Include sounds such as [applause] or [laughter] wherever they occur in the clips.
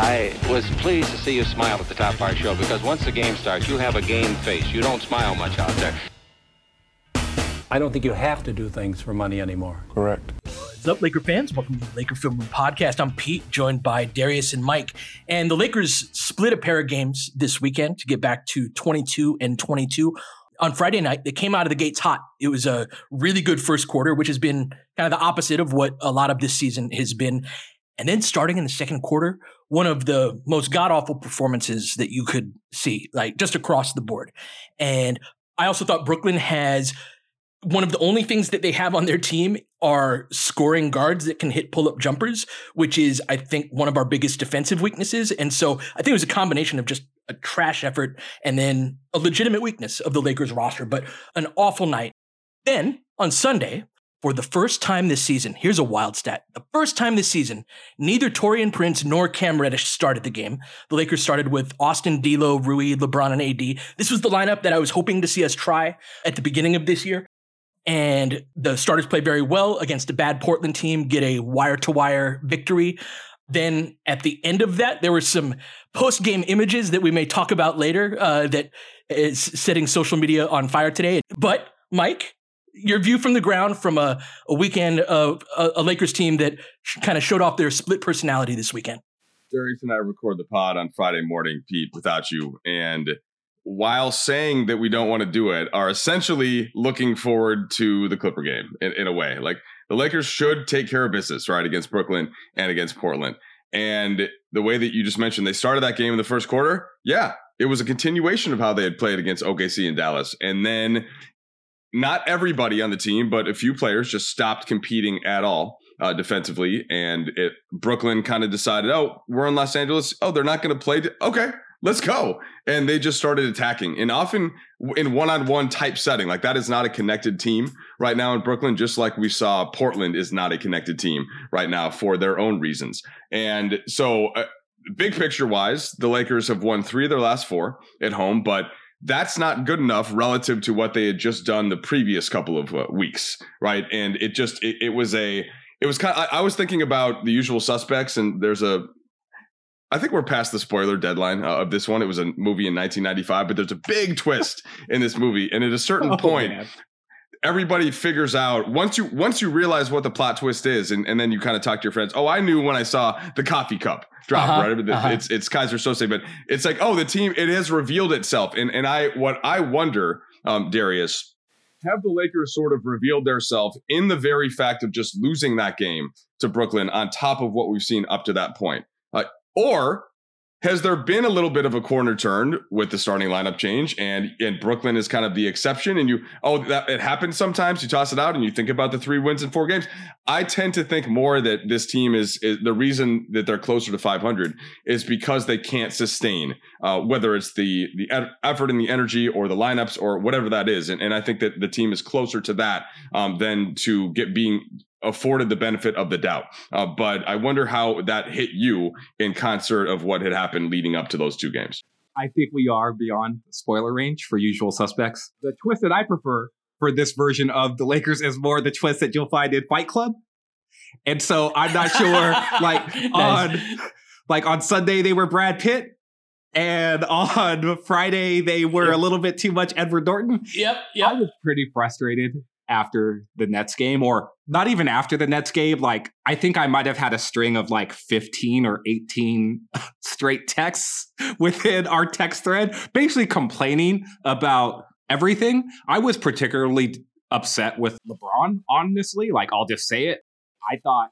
I was pleased to see you smile at the top of our show because once the game starts, you have a game face. You don't smile much out there. I don't think you have to do things for money anymore. Correct. What's up, Laker fans? Welcome to the Laker Film Room Podcast. I'm Pete, joined by Darius and Mike. And the Lakers split a pair of games this weekend to get back to 22 and 22. On Friday night, they came out of the gates hot. It was a really good first quarter, which has been kind of the opposite of what a lot of this season has been. And then starting in the second quarter, one of the most god awful performances that you could see, like just across the board. And I also thought Brooklyn has one of the only things that they have on their team are scoring guards that can hit pull up jumpers, which is, I think, one of our biggest defensive weaknesses. And so I think it was a combination of just a trash effort and then a legitimate weakness of the Lakers roster, but an awful night. Then on Sunday, for the first time this season, here's a wild stat. The first time this season, neither Taurean Prince nor Cam Reddish started the game. The Lakers started with Austin, D'Lo, Rui, LeBron, and AD. This was the lineup that I was hoping to see us try at the beginning of this year. And the starters played very well against a bad Portland team, get a wire to wire victory. Then at the end of that, there were some post game images that we may talk about later uh, that is setting social media on fire today. But Mike, your view from the ground from a, a weekend of a, a Lakers team that kind of showed off their split personality this weekend. Darius and I record the pod on Friday morning, Pete, without you. And while saying that we don't want to do it, are essentially looking forward to the Clipper game in, in a way. Like the Lakers should take care of business, right, against Brooklyn and against Portland. And the way that you just mentioned, they started that game in the first quarter. Yeah, it was a continuation of how they had played against OKC and Dallas. And then not everybody on the team, but a few players just stopped competing at all uh, defensively. And it Brooklyn kind of decided, oh, we're in Los Angeles. Oh, they're not going to play. okay, let's go. And they just started attacking. And often in one on one type setting, like that is not a connected team right now in Brooklyn, just like we saw Portland is not a connected team right now for their own reasons. And so, uh, big picture wise, the Lakers have won three of their last four at home, but that's not good enough relative to what they had just done the previous couple of uh, weeks, right? And it just it, it was a it was kind. Of, I, I, was thinking about the usual suspects, and there's a. I think we're past the spoiler deadline uh, of this one. It was a movie in 1995, but there's a big twist in this movie, and at a certain [laughs] oh, point, man everybody figures out once you once you realize what the plot twist is and, and then you kind of talk to your friends oh i knew when i saw the coffee cup drop uh-huh, right? Uh-huh. it's it's keyser Söze, but it's like oh the team it has revealed itself. And and i what i wonder um darius have the lakers sort of revealed themselves in the very fact of just losing that game to brooklyn on top of what we've seen up to that point? Uh, or has there been a little bit of a corner turn with the starting lineup change? And and Brooklyn is kind of the exception and you oh that it happens sometimes. You toss it out and you think about the three wins in four games. I tend to think more that this team is, is the reason that they're closer to 500 is because they can't sustain uh, whether it's the the effort and the energy or the lineups or whatever that is. And, and I think that the team is closer to that um, than to get being afforded the benefit of the doubt. Uh, but I wonder how that hit you in concert of what had happened leading up to those two games. I think we are beyond spoiler range for usual suspects. The twist that I prefer for this version of the Lakers is more the twist that you'll find in Fight Club. And so I'm not sure, [laughs] like nice. on like on Sunday they were Brad Pitt, and on Friday they were yep. a little bit too much Edward Norton. Yep, yep. I was pretty frustrated after the Nets game, or not even after the Nets game. Like, I think I might have had a string of like 15 or 18 [laughs] straight texts within our text thread, basically complaining about everything. I was particularly upset with LeBron, honestly. Like, I'll just say it. I thought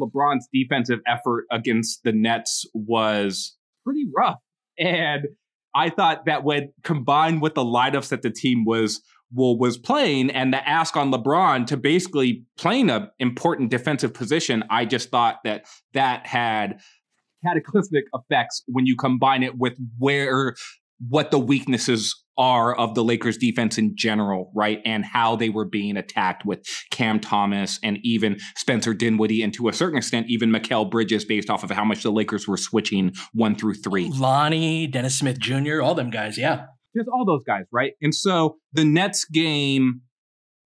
LeBron's defensive effort against the Nets was pretty rough. And I thought that when combined with the lineups that the team was was playing and the ask on LeBron to basically playing an important defensive position, I just thought that that had cataclysmic effects when you combine it with where what the weaknesses are of the Lakers defense in general, right? And how they were being attacked with Cam Thomas and even Spencer Dinwiddie, and to a certain extent, even Mikal Bridges, based off of how much the Lakers were switching one through three. Lonnie, Dennis Smith Jr., all them guys, yeah just all those guys, right? And so the Nets game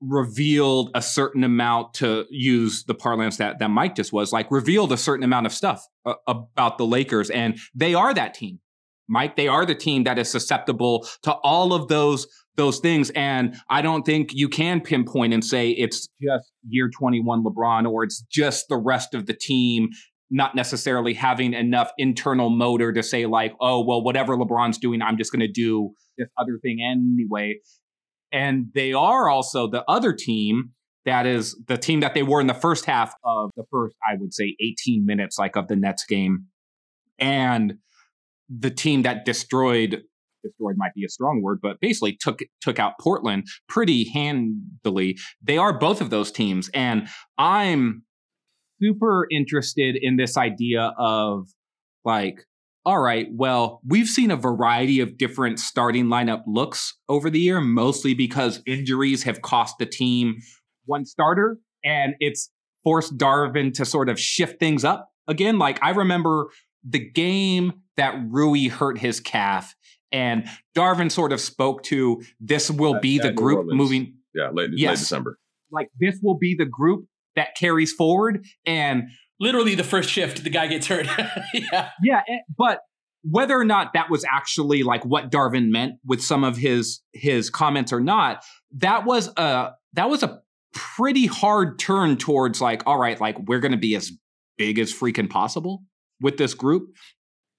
revealed a certain amount to use the parlance that that Mike just was like revealed a certain amount of stuff uh, about the Lakers and they are that team. Mike, they are the team that is susceptible to all of those those things and I don't think you can pinpoint and say it's just year 21 LeBron or it's just the rest of the team not necessarily having enough internal motor to say like, oh, well, whatever LeBron's doing, I'm just going to do this other thing anyway. And they are also the other team that is the team that they were in the first half of the first, I would say, 18 minutes, like of the Nets game. And the team that destroyed destroyed might be a strong word, but basically took took out Portland pretty handily. They are both of those teams, and I'm super interested in this idea of like, all right, well, we've seen a variety of different starting lineup looks over the year, mostly because injuries have cost the team one starter, and it's forced Darvin to sort of shift things up again. Like I remember the game that Rui hurt his calf, and Darvin sort of spoke to this will be the group moving. Yeah, late, yes, late December. Like this will be the group that carries forward. And literally the first shift, the guy gets hurt. [laughs] yeah. Yeah. But whether or not that was actually like what Darvin meant with some of his his comments or not, that was a that was a pretty hard turn towards like, all right, like we're gonna be as big as freaking possible with this group.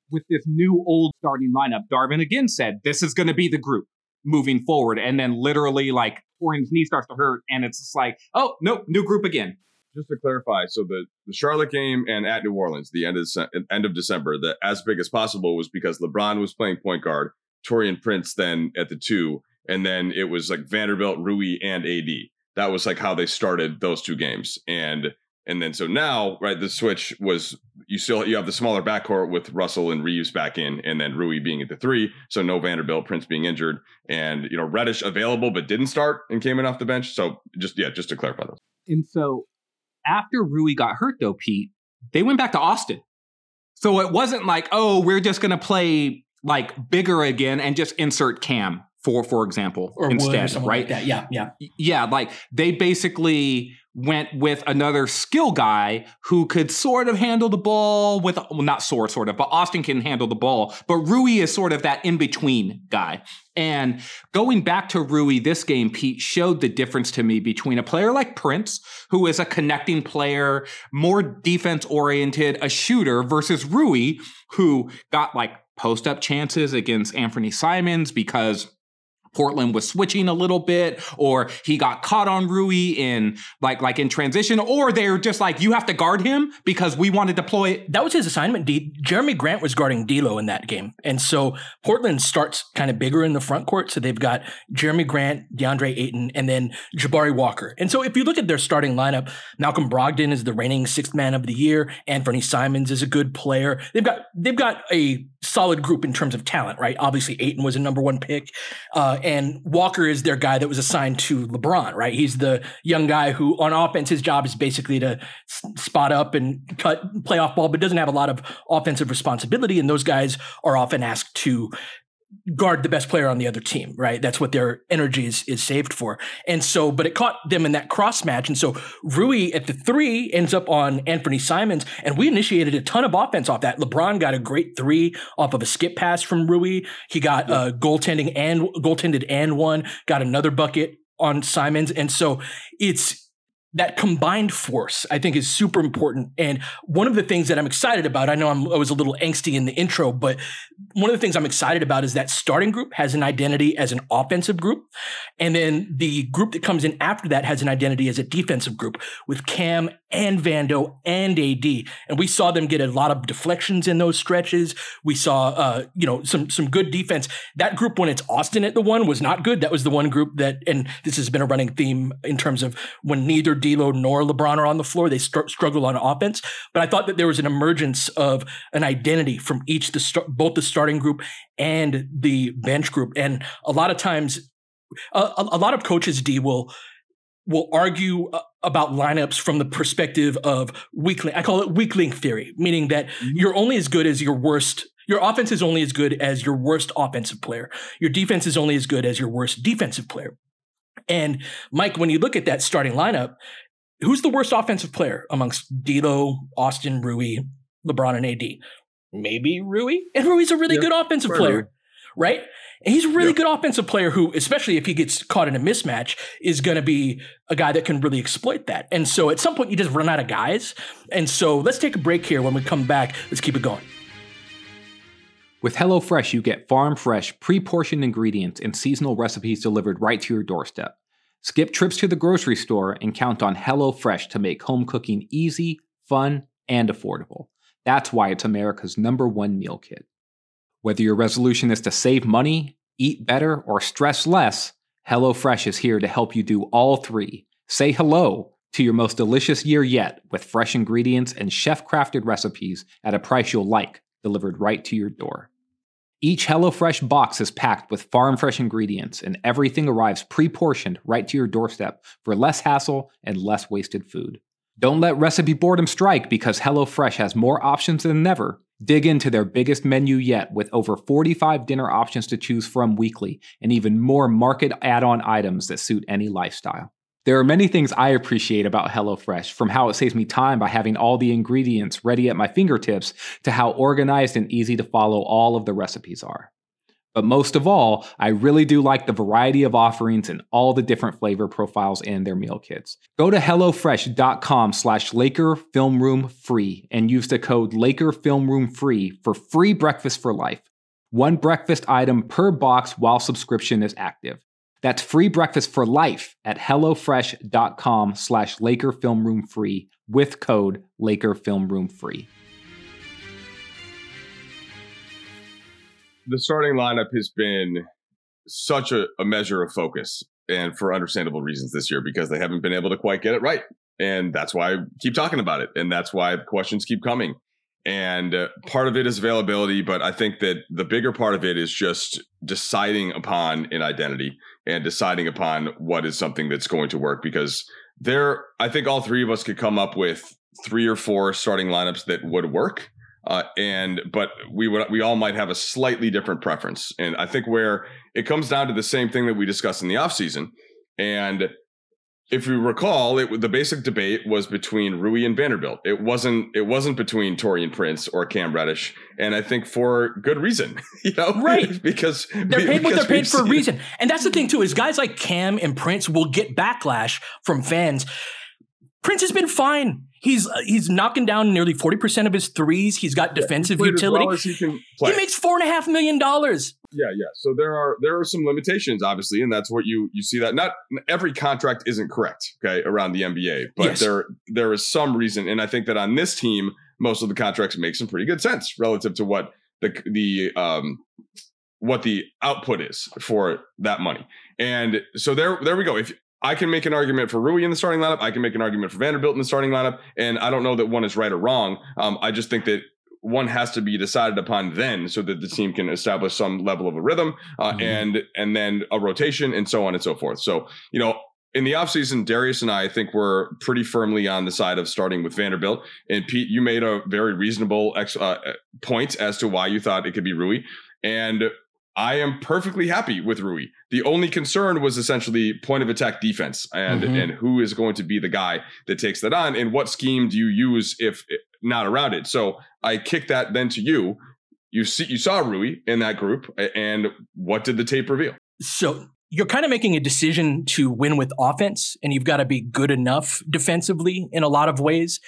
With this new old starting lineup, Darvin again said, This is gonna be the group moving forward. And then literally like Taurean's knee starts to hurt, and it's just like, oh nope, new group again just to clarify, so the, the Charlotte game and at New Orleans, the end of end of December, the as big as possible was because LeBron was playing point guard, Taurean Prince then at the two, and then it was like Vanderbilt, Rui, and AD. That was like how they started those two games, and and then so now, right, the switch was you still you have the smaller backcourt with Russell and Reeves back in, and then Rui being at the three, so no Vanderbilt, Prince being injured, and you know Reddish available but didn't start and came in off the bench. So just yeah, just to clarify those. And so after Rui got hurt, though, Pete, they went back to Austin. So it wasn't like, oh, we're just going to play like bigger again and just insert Cam for, for example, or instead, or right? Like yeah, yeah, yeah. Like they basically went with another skill guy who could sort of handle the ball with, well, not sort, sort of, but Austin can handle the ball. But Rui is sort of that in between guy. And going back to Rui, this game, Pete showed the difference to me between a player like Prince, who is a connecting player, more defense oriented, a shooter, versus Rui, who got like post up chances against Anthony Simons because Portland was switching a little bit, or he got caught on Rui in like like in transition, or they're just like you have to guard him because we want to deploy. That was his assignment. D- Jerami Grant was guarding D'Lo in that game, and so Portland starts kind of bigger in the front court. So they've got Jerami Grant, DeAndre Ayton, and then Jabari Walker. And so if you look at their starting lineup, Malcolm Brogdon is the reigning sixth man of the year. Anthony Simons is a good player. They've got they've got a solid group in terms of talent, right? Obviously, Ayton was a number one pick. Uh, and Walker is their guy that was assigned to LeBron, right? He's the young guy who, on offense, his job is basically to spot up and cut playoff ball, but doesn't have a lot of offensive responsibility. And those guys are often asked to guard the best player on the other team, right? That's what their energy is, is saved for. And so, but it caught them in that cross match. And so Rui at the three ends up on Anthony Simons. And we initiated a ton of offense off that. LeBron got a great three off of a skip pass from Rui. He got yeah. uh, goaltending and goaltended and one, got another bucket on Simons. And so it's, that combined force, I think, is super important. And one of the things that I'm excited about, I know I'm, i was a little angsty in the intro, but one of the things I'm excited about is that starting group has an identity as an offensive group. And then the group that comes in after that has an identity as a defensive group with Cam and Vando and AD. And we saw them get a lot of deflections in those stretches. We saw, uh, you know, some some good defense. That group, when it's Austin at the one, was not good. That was the one group that, and this has been a running theme in terms of when neither D'Lo nor LeBron are on the floor, they str- struggle on offense. But I thought that there was an emergence of an identity from each the start, both the starting group and the bench group. And a lot of times, a, a lot of coaches D will will argue uh, about lineups from the perspective of weak link. I call it weak link theory, meaning that mm-hmm. you're only as good as your worst. Your offense is only as good as your worst offensive player. Your defense is only as good as your worst defensive player. And Mike, when you look at that starting lineup, who's the worst offensive player amongst D'Lo, Austin, Rui, LeBron, and AD? Maybe Rui, and Rui's a really yeah, good offensive player, right? And he's a really yeah. good offensive player who, especially if he gets caught in a mismatch, is going to be a guy that can really exploit that. And so at some point, you just run out of guys. And so let's take a break here. When we come back, let's keep it going. With HelloFresh, you get farm fresh, pre portioned ingredients and seasonal recipes delivered right to your doorstep. Skip trips to the grocery store and count on HelloFresh to make home cooking easy, fun, and affordable. That's why it's America's number one meal kit. Whether your resolution is to save money, eat better, or stress less, HelloFresh is here to help you do all three. Say hello to your most delicious year yet with fresh ingredients and chef crafted recipes at a price you'll like, delivered right to your door. Each HelloFresh box is packed with farm fresh ingredients, and everything arrives pre portioned right to your doorstep for less hassle and less wasted food. Don't let recipe boredom strike because HelloFresh has more options than ever. Dig into their biggest menu yet with over 45 dinner options to choose from weekly and even more market add on items that suit any lifestyle. There are many things I appreciate about HelloFresh, from how it saves me time by having all the ingredients ready at my fingertips to how organized and easy to follow all of the recipes are. But most of all, I really do like the variety of offerings and all the different flavor profiles in their meal kits. Go to HelloFresh.com slash Laker Film Room Free and use the code Laker Film Room Free for free breakfast for life. One breakfast item per box while subscription is active. That's free breakfast for life at HelloFresh.com slash Laker Film Room Free with code Laker Film Room Free. The starting lineup has been such a, a measure of focus and for understandable reasons this year because they haven't been able to quite get it right. And that's why I keep talking about it. And that's why questions keep coming. And uh, part of it is availability, but I think that the bigger part of it is just deciding upon an identity and deciding upon what is something that's going to work because there i think all three of us could come up with three or four starting lineups that would work uh, and but we would we all might have a slightly different preference and i think where it comes down to the same thing that we discussed in the offseason and if you recall, it the basic debate was between Rui and Vanderbilt. It wasn't it wasn't between Taurean Prince or Cam Reddish, and I think for good reason, [laughs] you know, right? [laughs] because they're paid what they're paid for a reason, and that's the thing too is guys like Cam and Prince will get backlash from fans. Prince has been fine. He's uh, he's knocking down nearly forty percent of his threes. He's got defensive utility. Well he, he, makes four and a half million dollars. Yeah, yeah. So there are there are some limitations, obviously, and that's what you you see that not every contract isn't correct, okay, around the NBA, but yes. there there is some reason, and I think that on this team, most of the contracts make some pretty good sense relative to what the the um what the output is for that money. And so there there we go. If I can make an argument for Rui in the starting lineup. I can make an argument for Vanderbilt in the starting lineup. And I don't know that one is right or wrong. Um, I just think that one has to be decided upon then so that the team can establish some level of a rhythm uh, mm-hmm. and and then a rotation and so on and so forth. So, you know, in the offseason, Darius and I, I think we're pretty firmly on the side of starting with Vanderbilt. And Pete, you made a very reasonable ex- uh, point as to why you thought it could be Rui. And I am perfectly happy with Rui. The only concern was essentially point of attack defense and Mhm. and who is going to be the guy that takes that on and what scheme do you use if not around it. So I kick that then to you. You see you saw Rui in that group and what did the tape reveal? So you're kind of making a decision to win with offense, and you've got to be good enough defensively in a lot of ways.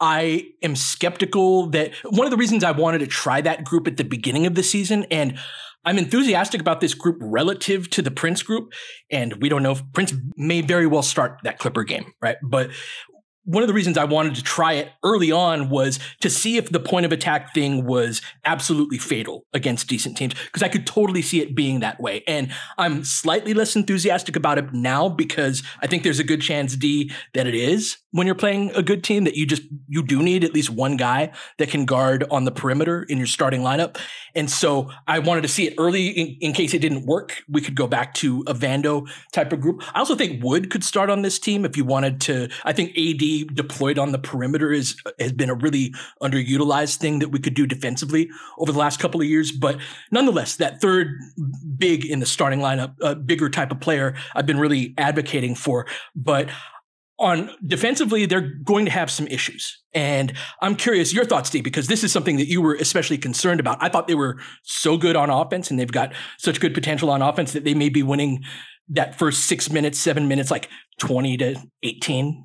I am skeptical that one of the reasons I wanted to try that group at the beginning of the season, and I'm enthusiastic about this group relative to the Prince group. And we don't know if Prince may very well start that Clipper game, right? But one of the reasons I wanted to try it early on was to see if the point of attack thing was absolutely fatal against decent teams because I could totally see it being that way. And I'm slightly less enthusiastic about it now because I think there's a good chance D that it is when you're playing a good team that you just you do need at least one guy that can guard on the perimeter in your starting lineup. And so I wanted to see it early in, in case it didn't work. We could go back to a Vando type of group. I also think Wood could start on this team if you wanted to. I think AD deployed on the perimeter is has been a really underutilized thing that we could do defensively over the last couple of years. But nonetheless, that third big in the starting lineup, uh, bigger type of player, I've been really advocating for. But on defensively, they're going to have some issues. And I'm curious your thoughts, Steve, because this is something that you were especially concerned about. I thought they were so good on offense and they've got such good potential on offense that they may be winning that first six minutes, seven minutes, like 20 to 18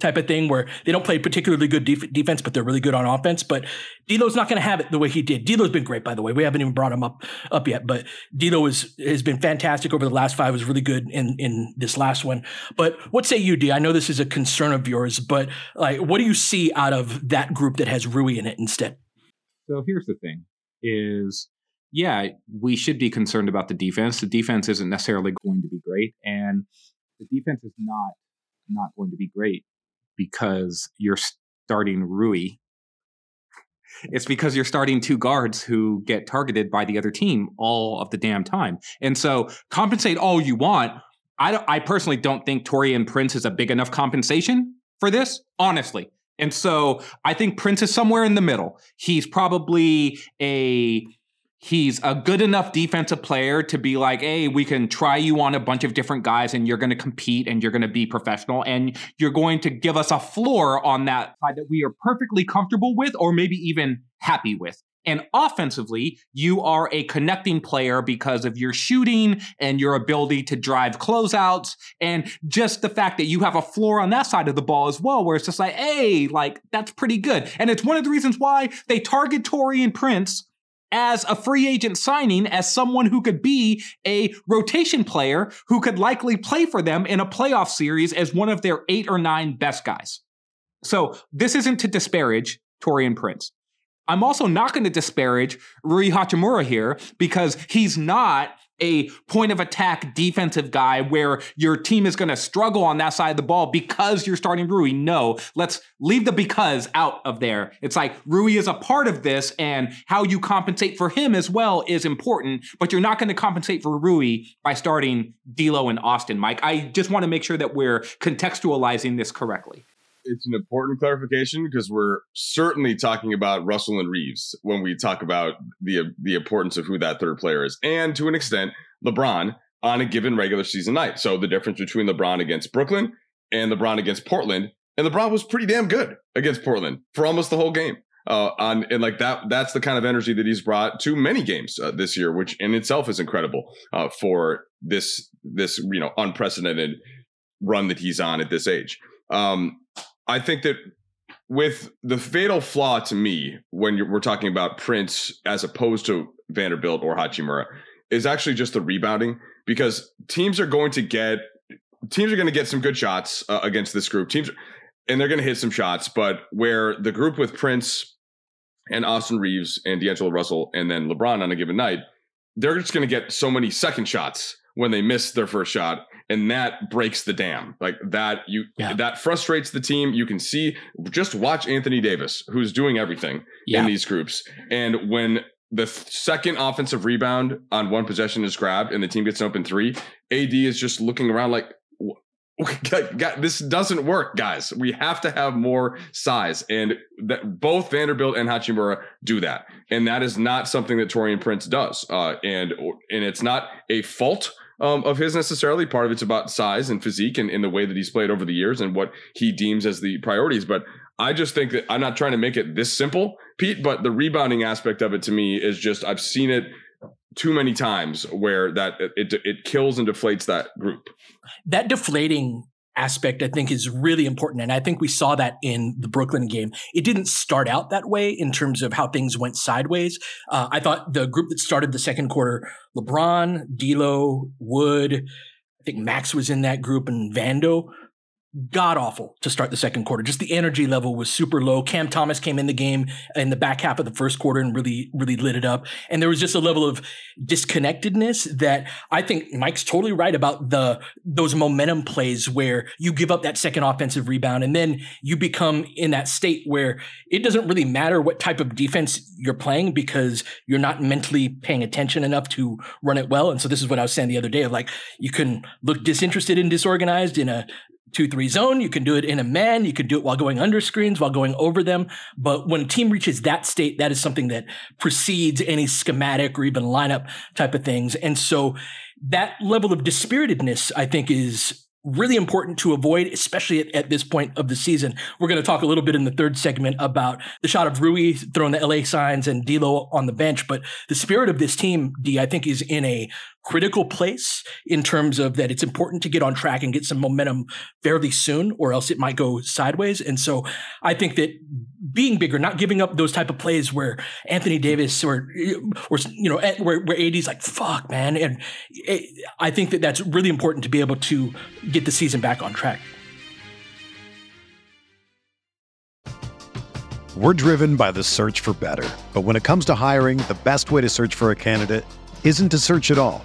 type of thing where they don't play particularly good def- defense, but they're really good on offense. But D'Lo's not going to have it the way he did. D'Lo's been great, by the way. We haven't even brought him up up yet, but D'Lo is, has been fantastic over the last five. Was really good in in this last one. But what say you, D? I know this is a concern of yours, but like, what do you see out of that group that has Rui in it instead? So here's the thing: is yeah, we should be concerned about the defense. The defense isn't necessarily going to be great, and the defense is not not going to be great because you're starting Rui. It's because you're starting two guards who get targeted by the other team all of the damn time. And so compensate all you want. I, I personally don't think Taurean Prince is a big enough compensation for this, honestly. And so I think Prince is somewhere in the middle. He's probably a he's a good enough defensive player to be like, hey, we can try you on a bunch of different guys and you're going to compete and you're going to be professional and you're going to give us a floor on that side that we are perfectly comfortable with or maybe even happy with. And offensively, you are a connecting player because of your shooting and your ability to drive closeouts and just the fact that you have a floor on that side of the ball as well, where it's just like, hey, like that's pretty good. And it's one of the reasons why they target Taurean Prince as a free agent signing as someone who could be a rotation player who could likely play for them in a playoff series as one of their eight or nine best guys. So this isn't to disparage Taurean Prince. I'm also not going to disparage Rui Hachimura here because he's not a point of attack defensive guy where your team is going to struggle on that side of the ball because you're starting Rui. No, let's leave the because out of there. It's like Rui is a part of this and how you compensate for him as well is important, but you're not going to compensate for Rui by starting D'Lo and Austin, Mike. I just want to make sure that we're contextualizing this correctly it's an important clarification because we're certainly talking about Russell and Reeves when we talk about the the importance of who that third player is, and to an extent, LeBron on a given regular season night. So the difference between LeBron against Brooklyn and LeBron against Portland, and LeBron was pretty damn good against Portland for almost the whole game. Uh, on and like that, that's the kind of energy that he's brought to many games uh, this year, which in itself is incredible uh, for this this you know unprecedented run that he's on at this age. Um, I think that with the fatal flaw to me when we're talking about Prince as opposed to Vanderbilt or Hachimura is actually just the rebounding because teams are going to get teams are going to get some good shots uh, against this group. Teams and they're going to hit some shots but where the group with Prince and Austin Reeves and D'Angelo Russell and then LeBron on a given night they're just going to get so many second shots when they miss their first shot and that breaks the dam like that you yeah. that frustrates the team you can see just watch anthony davis who's doing everything yeah. in these groups and when the second offensive rebound on one possession is grabbed and the team gets an open three ad is just looking around like [laughs] this doesn't work, guys. We have to have more size, and that both Vanderbilt and Hachimura do that, and that is not something that Taurean Prince does, uh, and and it's not a fault um, of his necessarily. Part of it's about size and physique, and in the way that he's played over the years, and what he deems as the priorities. But I just think that I'm not trying to make it this simple, Pete, but the rebounding aspect of it to me is just I've seen it too many times where that it it kills and deflates that group. That deflating aspect I think is really important and I think we saw that in the Brooklyn game. It didn't start out that way in terms of how things went sideways. Uh, I thought the group that started the second quarter, LeBron, D'Lo, Wood, I think Max was in that group and Vando god awful to start the second quarter. Just the energy level was super low. Cam Thomas came in the game in the back half of the first quarter and really, really lit it up. And there was just a level of disconnectedness that I think Mike's totally right about the those momentum plays where you give up that second offensive rebound and then you become in that state where it doesn't really matter what type of defense you're playing because you're not mentally paying attention enough to run it well. And so this is what I was saying the other day of like you can look disinterested and disorganized in a two three zone. You can do it in a man. You can do it while going under screens, while going over them. But when a team reaches that state, that is something that precedes any schematic or even lineup type of things. And so that level of dispiritedness, I think, is really important to avoid, especially at, at, this point of the season. We're going to talk a little bit in the third segment about the shot of Rui throwing the LA signs and D'Lo on the bench. But the spirit of this team, D, I think, is in a critical place in terms of that it's important to get on track and get some momentum fairly soon or else it might go sideways. And so i think that being bigger not giving up those type of plays where anthony davis or or you know where, where ad's like fuck man. And it, i think that that's really important to be able to get the season back on track. We're driven by the search for better. But when it comes to hiring the best way to search for a candidate isn't to search at all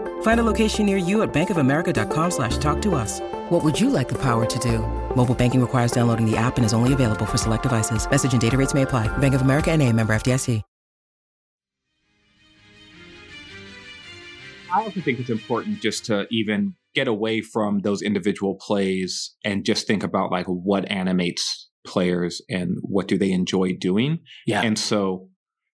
Find a location near you at bankofamerica.com slash talk to us. What would you like the power to do? Mobile banking requires downloading the app and is only available for select devices. Message and data rates may apply. Bank of America and a member FDIC. I also think it's important just to even get away from those individual plays and just think about like what animates players and what do they enjoy doing. Yeah. And so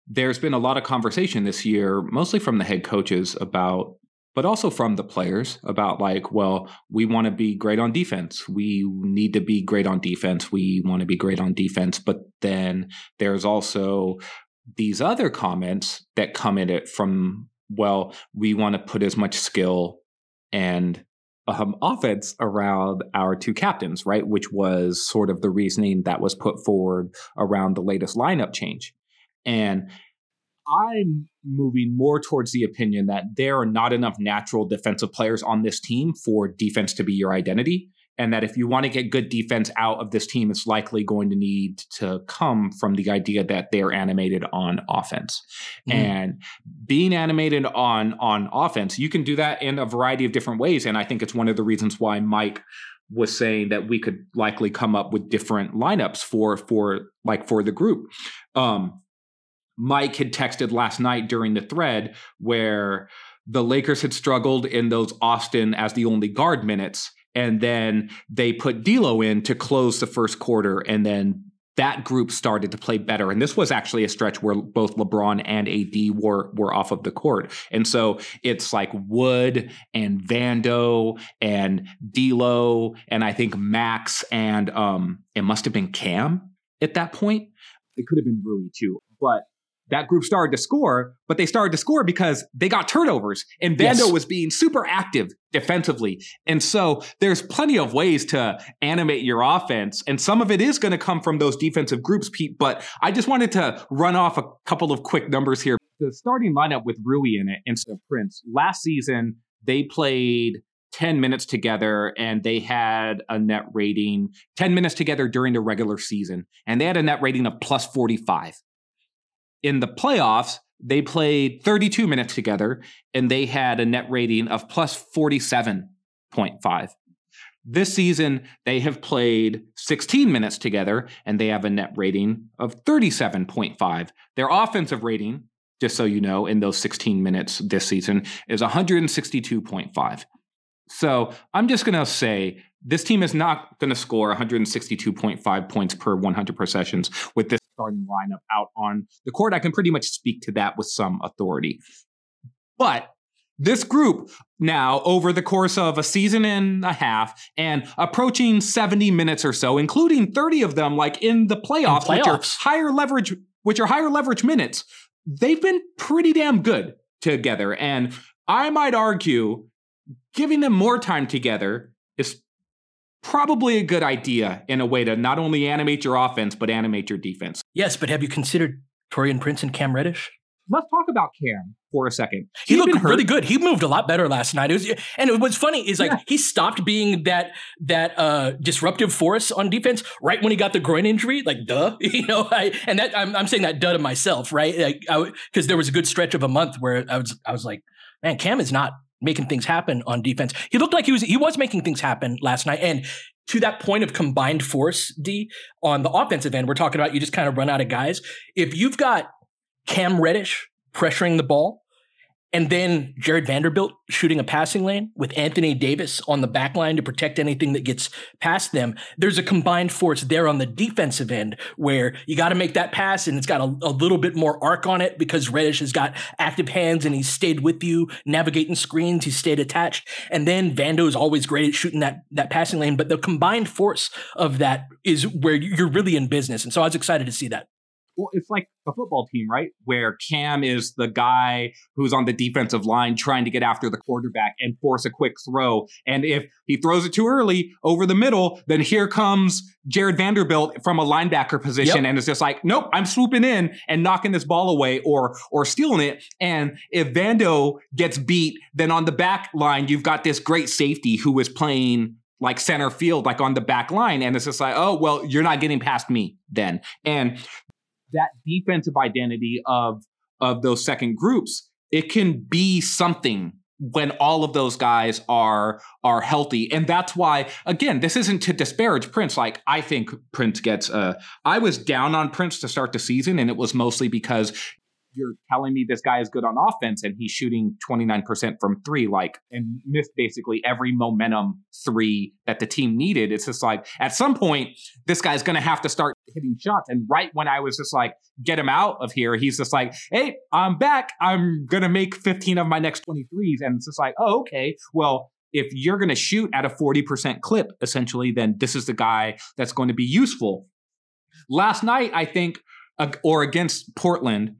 there's been a lot of conversation this year, mostly from the head coaches about but also from the players about like, well, we want to be great on defense. We need to be great on defense. We want to be great on defense. But then there's also these other comments that come in it from, well, we want to put as much skill and um, offense around our two captains, right? Which was sort of the reasoning that was put forward around the latest lineup change. And I'm moving more towards the opinion that there are not enough natural defensive players on this team for defense to be your identity. And that if you want to get good defense out of this team, it's likely going to need to come from the idea that they're animated on offense. Mm. And being animated on on offense, you can do that in a variety of different ways. And I think it's one of the reasons why Mike was saying that we could likely come up with different lineups for for like for the group. Um, Mike had texted last night during the thread where the Lakers had struggled in those Austin as the only guard minutes. And then they put D'Lo in to close the first quarter, and then that group started to play better. And this was actually a stretch where both LeBron and AD were were off of the court. And so it's like Wood and Vando and D'Lo and I think Max and um it must have been Cam at that point. It could have been Rui too, but that group started to score, but they started to score because they got turnovers and Vando yes. was being super active defensively. And so there's plenty of ways to animate your offense. And some of it is going to come from those defensive groups, Pete. But I just wanted to run off a couple of quick numbers here. The starting lineup with Rui in it instead of Prince. Last season, they played 10 minutes together and they had a net rating 10 minutes together during the regular season and they had a net rating of plus 45 in the playoffs, they played 32 minutes together and they had a net rating of plus 47.5. This season, they have played 16 minutes together and they have a net rating of 37.5. Their offensive rating, just so you know, in those 16 minutes this season is 162.5. So I'm just going to say this team is not going to score 162.5 points per 100 possessions with this starting lineup out on the court. I can pretty much speak to that with some authority. But this group now, over the course of a season and a half and approaching 70 minutes or so, including 30 of them like in the playoffs, in playoffs. which are higher leverage, which are higher leverage minutes, they've been pretty damn good together. And I might argue giving them more time together is probably a good idea in a way to not only animate your offense, but animate your defense. Yes, but have you considered Taurean Prince and Cam Reddish? Let's talk about Cam for a second. He, he looked really good. He moved a lot better last night. It was, and what's funny is like yeah. he stopped being that that uh, disruptive force on defense right when he got the groin injury. Like, duh, [laughs] you know. I, and that I'm, I'm saying that duh to myself, right? Like, because there was a good stretch of a month where I was I was like, man, Cam is not making things happen on defense. He looked like he was he was making things happen last night. And to that point of combined force, D on the offensive end, we're talking about you just kind of run out of guys. If you've got Cam Reddish pressuring the ball, and then Jared Vanderbilt shooting a passing lane with Anthony Davis on the back line to protect anything that gets past them. There's a combined force there on the defensive end where you got to make that pass and it's got a, a, little bit more arc on it because Reddish has got active hands and he's stayed with you, navigating screens, he's stayed attached. And then Vando is always great at shooting that, that passing lane. But the combined force of that is where you're really in business. And so I was excited to see that well, it's like a football team, right? Where Cam is the guy who's on the defensive line trying to get after the quarterback and force a quick throw. And if he throws it too early over the middle, then here comes Jared Vanderbilt from a linebacker position yep. and it's just like, nope, I'm swooping in and knocking this ball away or or stealing it. And if Vando gets beat, then on the back line, you've got this great safety who is playing like center field, like on the back line. And it's just like, oh, well, you're not getting past me then. And that defensive identity of of those second groups, it can be something when all of those guys are are healthy. And that's why again this isn't to disparage prince. Like i think prince gets uh i was down on prince to start the season and it was mostly because you're telling me this guy is good on offense and he's shooting 29% from three, like, and missed basically every momentum three that the team needed. It's just like, at some point, this guy's going to have to start hitting shots. And right when I was just like, get him out of here, he's just like, hey, I'm back. I'm going to make 15 of my next 23s. And it's just like, oh, okay. Well, if you're going to shoot at a 40% clip, essentially, then this is the guy that's going to be useful. Last night, I think, or against Portland,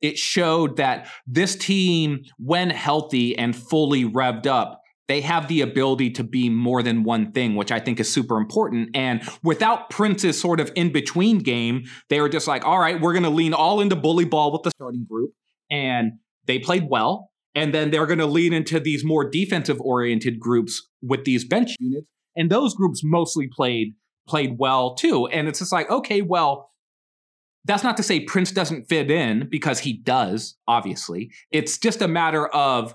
it showed that this team, when healthy and fully revved up, they have the ability to be more than one thing, which I think is super important. And without Prince's sort of in between game, they were just like, all right, we're going to lean all into bully ball with the starting group. And they played well. And then they're going to lean into these more defensive oriented groups with these bench units. And those groups mostly played played well too. And it's just like, okay, well, that's not to say Prince doesn't fit in because he does, obviously. It's just a matter of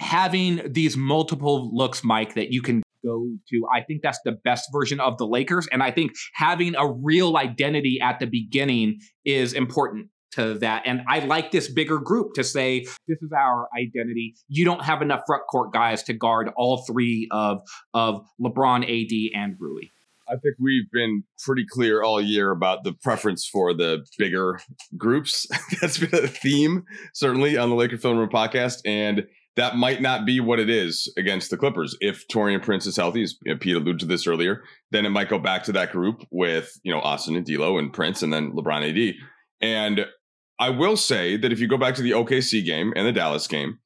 having these multiple looks, Mike, that you can go to. I think that's the best version of the Lakers. And I think having a real identity at the beginning is important. to that. And I like this bigger group to say, this is our identity. You don't have enough front court guys to guard all three of, of LeBron, AD, and Rui. I think we've been pretty clear all year about the preference for the bigger groups. [laughs] That's been a theme, certainly, on the Laker Film Room podcast. And that might not be what it is against the Clippers. If Taurean Prince is healthy, as Pete alluded to this earlier, then it might go back to that group with, you know, Austin and D'Lo and Prince and then LeBron AD. And I will say that if you go back to the OKC game and the Dallas game,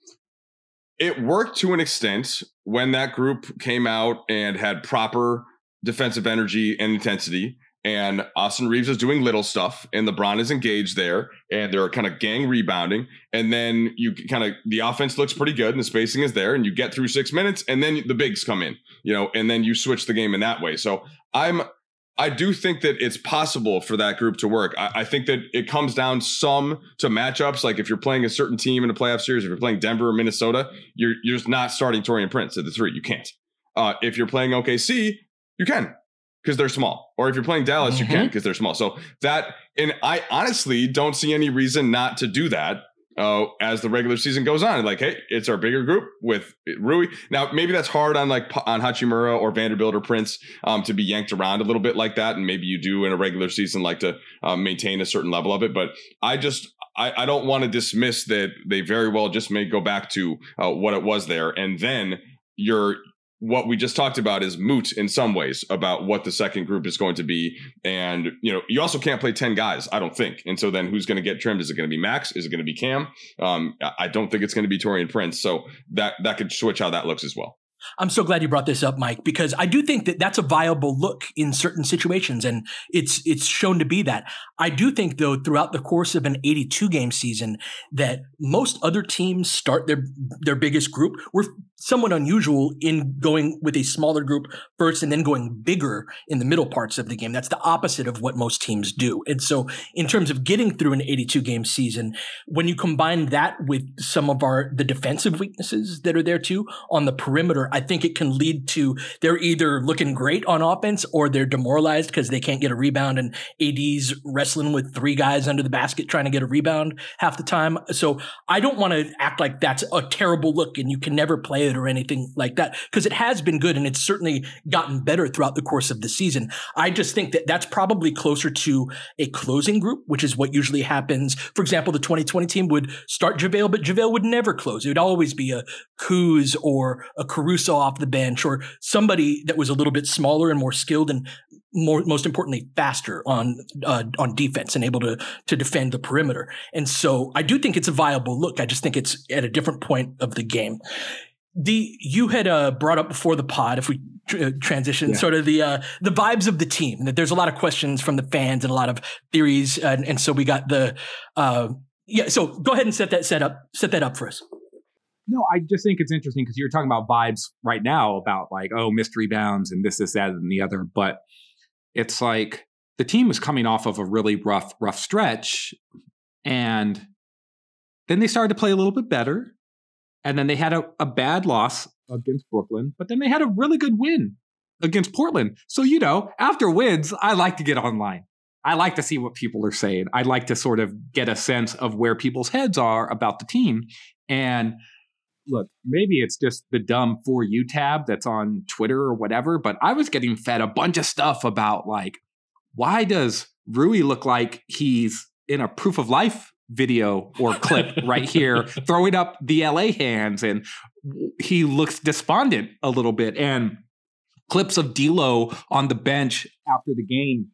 it worked to an extent when that group came out and had proper defensive energy and intensity. And Austin Reaves is doing little stuff, and LeBron is engaged there, and they're kind of gang rebounding. And then you kind of the offense looks pretty good, and the spacing is there, and you get through six minutes, and then the bigs come in, you know, and then you switch the game in that way. So I'm I do think that it's possible for that group to work. I, I, think that it comes down some to matchups. Like if you're playing a certain team in a playoff series, if you're playing Denver or Minnesota, you're you're just not starting Taurean Prince at the three. You can't. Uh, if you're playing OKC, you can because they're small. Or if you're playing Dallas, mm-hmm. you can because they're small. So that, and I honestly don't see any reason not to do that uh, as the regular season goes on. Like, hey, it's our bigger group with Rui. Now, maybe that's hard on like on Hachimura or Vanderbilt or Prince um, to be yanked around a little bit like that, and maybe you do in a regular season like to um, maintain a certain level of it. But I just I, I don't want to dismiss that they very well just may go back to uh, what it was there, and then you're what we just talked about is moot in some ways about what the second group is going to be. And, you know, you also can't play 10 guys, I don't think. And so then who's going to get trimmed? Is it going to be Max? Is it going to be Cam? Um, I don't think it's going to be Taurean Prince. So that, that could switch how that looks as well. I'm so glad you brought this up, Mike, because I do think that that's a viable look in certain situations, and it's it's shown to be that. I do think, though, throughout the course of an 82 game season, that most other teams start their their biggest group. We're somewhat unusual in going with a smaller group first and then going bigger in the middle parts of the game. That's the opposite of what most teams do. And so, in terms of getting through an 82 game season, when you combine that with some of our the defensive weaknesses that are there too on the perimeter I think it can lead to they're either looking great on offense or they're demoralized because they can't get a rebound and AD's wrestling with three guys under the basket trying to get a rebound half the time. So I don't want to act like that's a terrible look and you can never play it or anything like that because it has been good and it's certainly gotten better throughout the course of the season. I just think that that's probably closer to a closing group, which is what usually happens. For example, the 2020 team would start JaVale, but JaVale would never close. It would always be a Kuz or a Caruso Caruso off the bench or somebody that was a little bit smaller and more skilled and more, most importantly, faster on uh, on defense and able to to defend the perimeter. And so I do think it's a viable look. I just think it's at a different point of the game. The you had uh, brought up before the pod, if we tr- uh, transition, yeah. sort of the uh, the vibes of the team. That there's a lot of questions from the fans and a lot of theories, and, and so we got the uh, yeah. So go ahead and set that set up set that up for us. No, I just think it's interesting because you're talking about vibes right now about like, oh, mystery bounds and this, this, that, and the other. But it's like the team was coming off of a really rough, rough stretch. And then they started to play a little bit better. And then they had a, a bad loss against Brooklyn, but then they had a really good win against Portland. So, you know, after wins, I like to get online. I like to see what people are saying. I like to sort of get a sense of where people's heads are about the team. And look, maybe it's just the dumb for you tab that's on Twitter or whatever, but I was getting fed a bunch of stuff about like, why does Rui look like he's in a proof of life video or clip [laughs] right here, throwing up the LA hands, and he looks despondent a little bit. And clips of D'Lo on the bench after the game.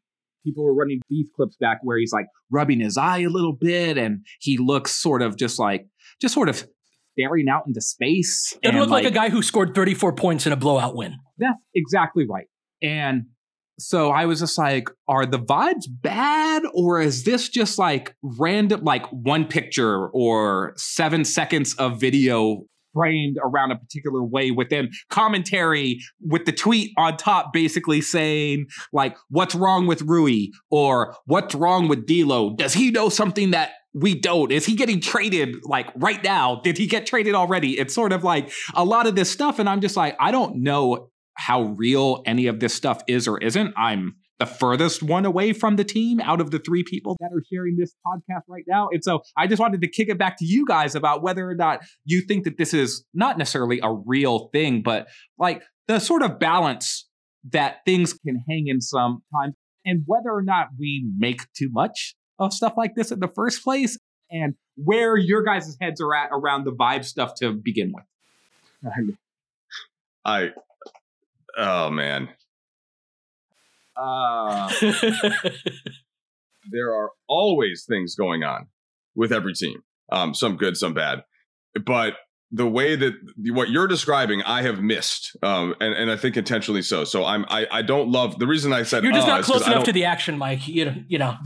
People were running these clips back where he's like rubbing his eye a little bit, and he looks sort of just like just sort of staring out into space. It looked like, like, a guy who scored 34 points in a blowout win. That's exactly right. And so I was just like, are the vibes bad or is this just like random, like one picture or seven seconds of video framed around a particular way within commentary with the tweet on top basically saying like what's wrong with Rui or what's wrong with D'Lo? Does he know something that we don't. Is he getting traded like right now? Did he get traded already? It's sort of like a lot of this stuff. And I'm just like, I don't know how real any of this stuff is or isn't. I'm the furthest one away from the team out of the three people that are sharing this podcast right now. And so I just wanted to kick it back to you guys about whether or not you think that this is not necessarily a real thing, but like the sort of balance that things can hang in sometimes and whether or not we make too much of stuff like this in the first place and where your guys' heads are at around the vibe stuff to begin with. [laughs] I, oh man. Uh, [laughs] there are always things going on with every team. Um, some good, some bad. But the way that what you're describing, I have missed, um, and and I think intentionally so. So I'm I, I don't love the reason I said you're just uh, not is close 'cause I enough to the action, Mike. You you know,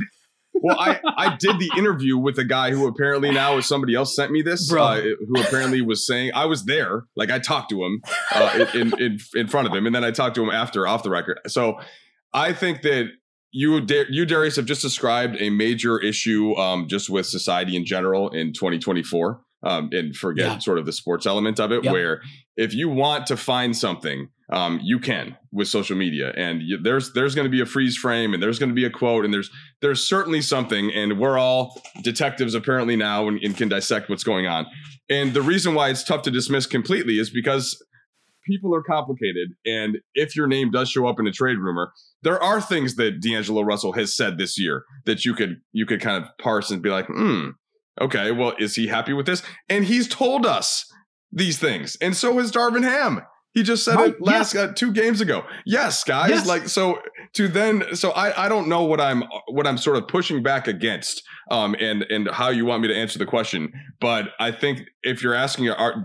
well, I, I did the interview with a guy who apparently now is somebody else sent me this, uh, who apparently was saying I was there, like I talked to him uh, in, in in front of him, and then I talked to him after off the record. So I think that you you Darius have just described a major issue um, just with society in general in 2024, um, and forget Yeah. sort of the sports element of it, Yep. where if you want to find something, um, you can with social media, and you, there's there's going to be a freeze frame, and there's going to be a quote, and there's there's certainly something, and we're all detectives apparently now, and, and can dissect what's going on. And the reason why it's tough to dismiss completely is because people are complicated, and if your name does show up in a trade rumor, there are things that D'Angelo Russell has said this year that you could you could kind of parse and be like, hmm, okay, well, is he happy with this? And he's told us these things, and so has Darvin Ham. He just said Right, it last uh, two games ago. Yes, guys. Yes. Like so to then so I I don't know what I'm what I'm sort of pushing back against um and and how you want me to answer the question, but I think if you're asking are,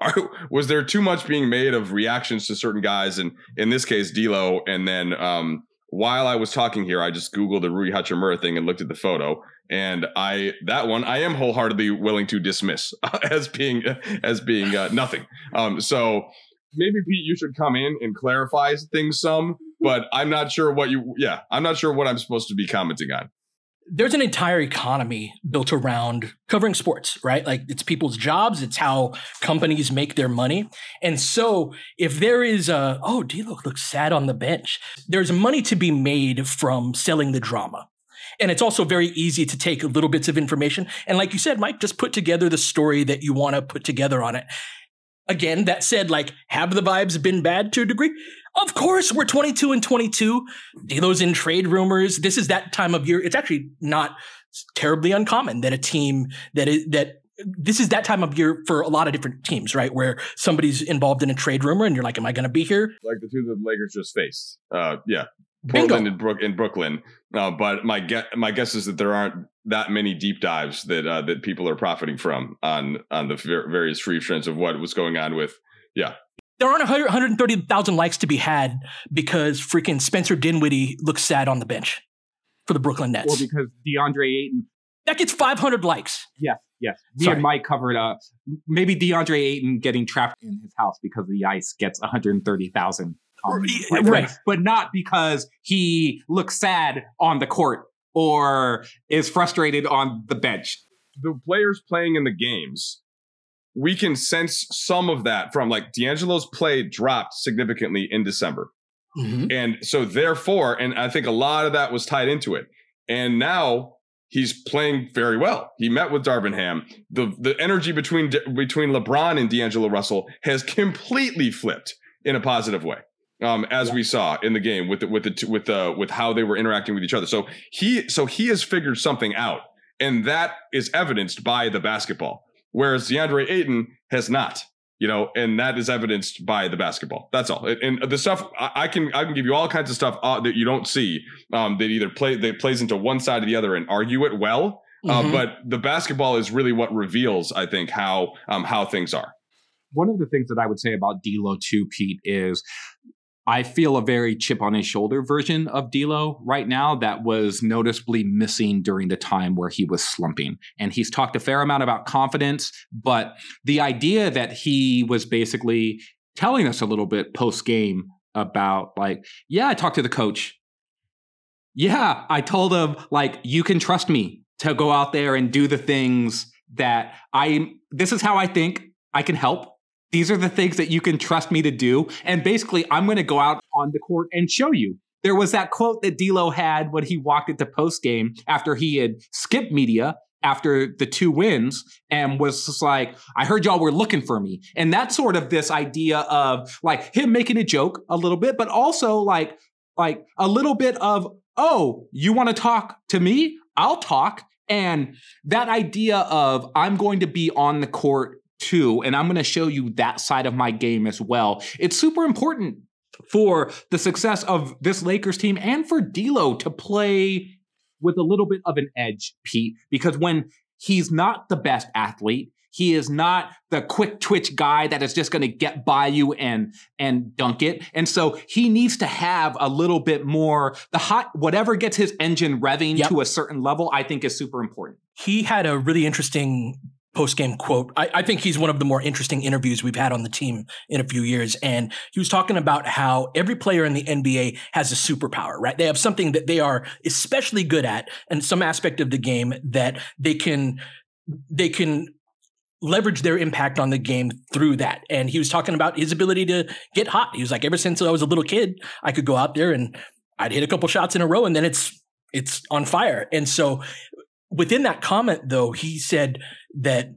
are was there too much being made of reactions to certain guys and in this case D'Lo and then um while I was talking here I just googled the Rui Hachimura thing and looked at the photo and I that one I am wholeheartedly willing to dismiss [laughs] as being as being uh, nothing. Um so maybe Pete, you should come in and clarify things some, but I'm not sure what you, yeah, I'm not sure what I'm supposed to be commenting on. there's an entire economy built around covering sports, right? Like it's people's jobs, it's how companies make their money. And so if there is a, oh, D'Lo looks sad on the bench, there's money to be made from selling the drama. And it's also very easy to take little bits of information. And like you said, Mike, just put together the story that you want to put together on it. Again, that said, like, have the vibes been bad to a degree? Of course, we're 22 and 22. D'Lo's in trade rumors. This is that time of year. It's actually not terribly uncommon that a team that is that this is that time of year for a lot of different teams, right? Where somebody's involved in a trade rumor, and you're like, "Am I going to be here?" Like the two that the Lakers just faced. Uh, yeah. Bingo. Portland and Brook in Brooklyn. Uh, but my guess, my guess is that there aren't that many deep dives that uh, that people are profiting from on on the ver- various free trends of what was going on with. Yeah, There aren't 100 130,000 likes to be had because freaking Spencer Dinwiddie looks sad on the bench for the Brooklyn Nets. Well, because DeAndre Ayton that gets 500 likes. Yes, yes. Me Sorry. and Mike covered uh maybe DeAndre Ayton getting trapped in his house because of the ice gets 130,000 Right, Like, right. But, not because he looks sad on the court or is frustrated on the bench. the players playing in the games, we can sense some of that from like D'Angelo's play dropped significantly in December. Mhm. And so therefore, and I think a lot of that was tied into it. And now he's playing very well. He met with Darvin Ham. The the energy between between LeBron and D'Angelo Russell has completely flipped in a positive way. Um, as we saw in the game with the, with the with the with how they were interacting with each other. So he so he has figured something out, and that is evidenced by the basketball. Whereas DeAndre Ayton has not you know, and that is evidenced by the basketball. That's all. And and the stuff I, I can I can give you all kinds of stuff uh, that you don't see um, that either play that plays into one side or the other and argue it well. Uh, Mhm. but the basketball is really what reveals, I think, how um, how things are. One of the things that I would say about D'Lo too, Pete, is I feel a very chip on his shoulder version of D'Lo right now that was noticeably missing during the time where he was slumping. And he's talked a fair amount about confidence, but the idea that he was basically telling us a little bit post game about like, yeah, I talked to the coach. Yeah, I told him like you can trust me to go out there and do the things that I this is how I think I can help. These are the things that you can trust me to do. And basically, I'm going to go out on the court and show you there was that quote that D'Lo had when he walked into post game after he had skipped media after the two wins and was just like, I heard y'all were looking for me. And that's sort of this idea of like him making a joke a little bit, but also like, like a little bit of, oh, you want to talk to me? I'll talk. And that idea of I'm going to be on the court too, and I'm going to show you that side of my game as well. It's super important for the success of this Lakers team and for D'Lo to play with a little bit of an edge, Pete, because when he's not the best athlete, he is not the quick twitch guy that is just going to get by you and and dunk it. And so he needs to have a little bit more the hot whatever gets his engine revving yep. to a certain level, I think is super important. He had a really interesting post game quote. I, I, think he's one of the more interesting interviews we've had on the team in a few years. And he was talking about how every player in the NBA has a superpower, right? They have something that they are especially good at and some aspect of the game that they can, they can leverage their impact on the game through that. And he was talking about his ability to get hot. He was like, ever since I was a little kid, I could go out there and I'd hit a couple shots in a row and then it's, it's on fire. And so within that comment though, he said, that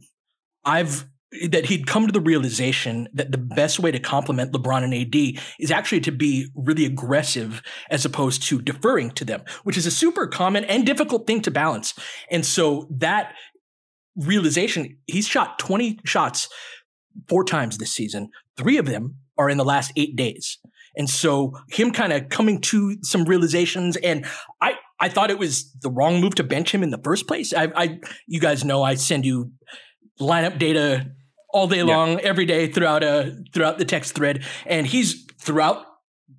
I've that he'd come to the realization that the best way to complement LeBron and AD is actually to be really aggressive as opposed to deferring to them, which is a super common and difficult thing to balance. And so that realization, he's shot 20 shots four times this season. Three of them are in the last eight days. And so him kind of coming to some realizations and I, I thought it was the wrong move to bench him in the first place. I, I you guys know I send you lineup data all day long, yeah. every day throughout a uh, throughout the text thread, and he's throughout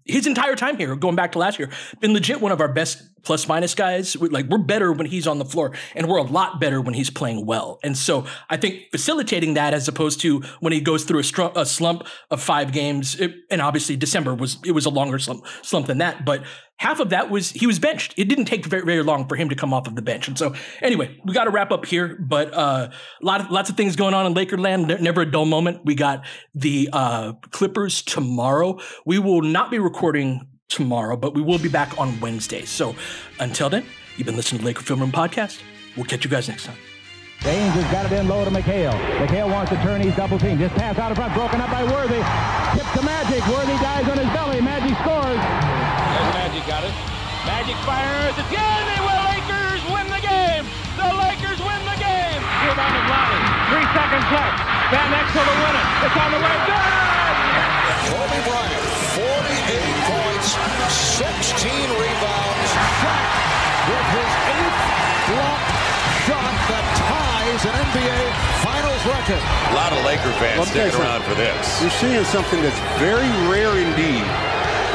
his entire time here, going back to last year, been legit one of our best plus minus guys. We're, like we're better when he's on the floor, and we're a lot better when he's playing well. And so I think facilitating that as opposed to when he goes through a, str- a slump of five games, it, and obviously December was it was a longer slump slump than that, but half of that was he was benched. It didn't take very, very long for him to come off of the bench. And so anyway, we got to wrap up here, but uh, a lot of lots of things going on in Lakerland. Never a dull moment. We got the uh, Clippers tomorrow. We will not be recording tomorrow, but we will be back on Wednesday. So until then, you've been listening to Laker Film Room Podcast. We'll catch you guys next time. James has got it in low to McHale. McHale wants to turn. He's double team. Just pass out in front. Broken up by Worthy. Tip to Magic. Worthy dies on his belly. Magic fires. It's good. They will. Lakers win the game. The Lakers win the game. Rebound of Lonnie. Three seconds left. Van Exel to win it. It's on the way. Good. Kobe Bryant, 48 points, 16 rebounds. Shot with his eighth block shot that ties an NBA Finals record. A lot of Laker fans sticking around for this. You're seeing something that's very rare indeed